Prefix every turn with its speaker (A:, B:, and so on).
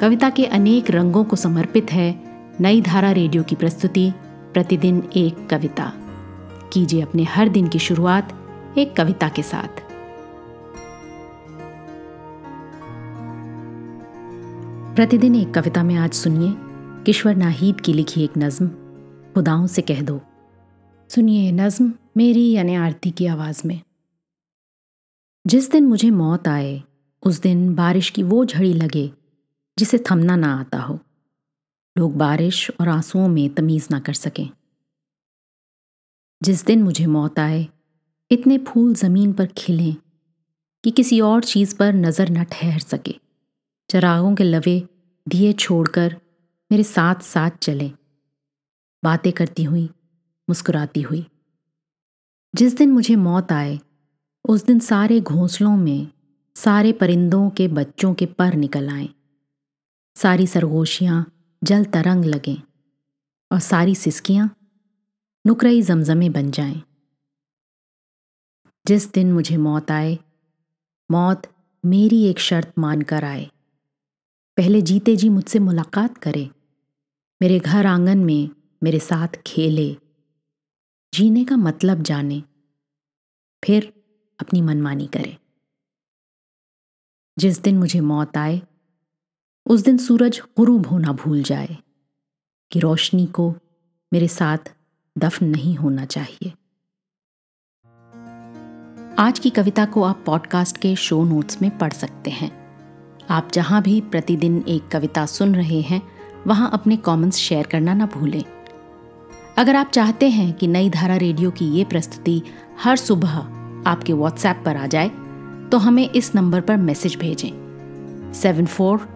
A: कविता के अनेक रंगों को समर्पित है नई धारा रेडियो की प्रस्तुति, प्रतिदिन एक कविता। कीजिए अपने हर दिन की शुरुआत एक कविता के साथ। प्रतिदिन एक कविता में आज सुनिए, किश्वर नाहीद की लिखी एक नज्म, खुदाओं से कह दो। सुनिए नज्म मेरी यानी आरती की आवाज़ में। जिस दिन मुझे मौत आए, उस दिन बारिश की वो झड़ी लगे जिसे थमना ना आता हो। लोग बारिश और आंसुओं में तमीज ना कर सकें। जिस दिन मुझे मौत आए, इतने फूल ज़मीन पर खिलें कि किसी और चीज़ पर नज़र न ठहर सके। चरागों के लवे दिए छोड़कर मेरे साथ साथ चले। बातें करती हुई, मुस्कुराती हुई। जिस दिन मुझे मौत आए, उस दिन सारे घोंसलों में, सारे परिंदों के बच्चों के पर निकल आए। सारी सरगोशियाँ जल तरंग लगें और सारी सिसकियाँ नुकरई जमजमे बन जाएँ। जिस दिन मुझे मौत आए, मौत मेरी एक शर्त मानकर आए। पहले जीते जी मुझसे मुलाकात करे। मेरे घर आँगन में मेरे साथ खेले। जीने का मतलब जाने। फिर अपनी मनमानी करे। जिस दिन मुझे मौत आए उस दिन सूरज गुरूब होना भूल जाए कि रोशनी को मेरे साथ दफन नहीं होना चाहिए। आज की कविता को आप पॉडकास्ट के शो नोट्स में पढ़ सकते हैं। आप जहाँ भी प्रतिदिन एक कविता सुन रहे हैं, वहाँ अपने कमेंट्स शेयर करना ना भूलें। अगर आप चाहते हैं कि नई धारा रेडियो की ये प्रस्तुति हर सुबह आपके व्हाट्सएप पर आ जाए तो हमें इस नंबर पर मैसेज भेजें। Seven four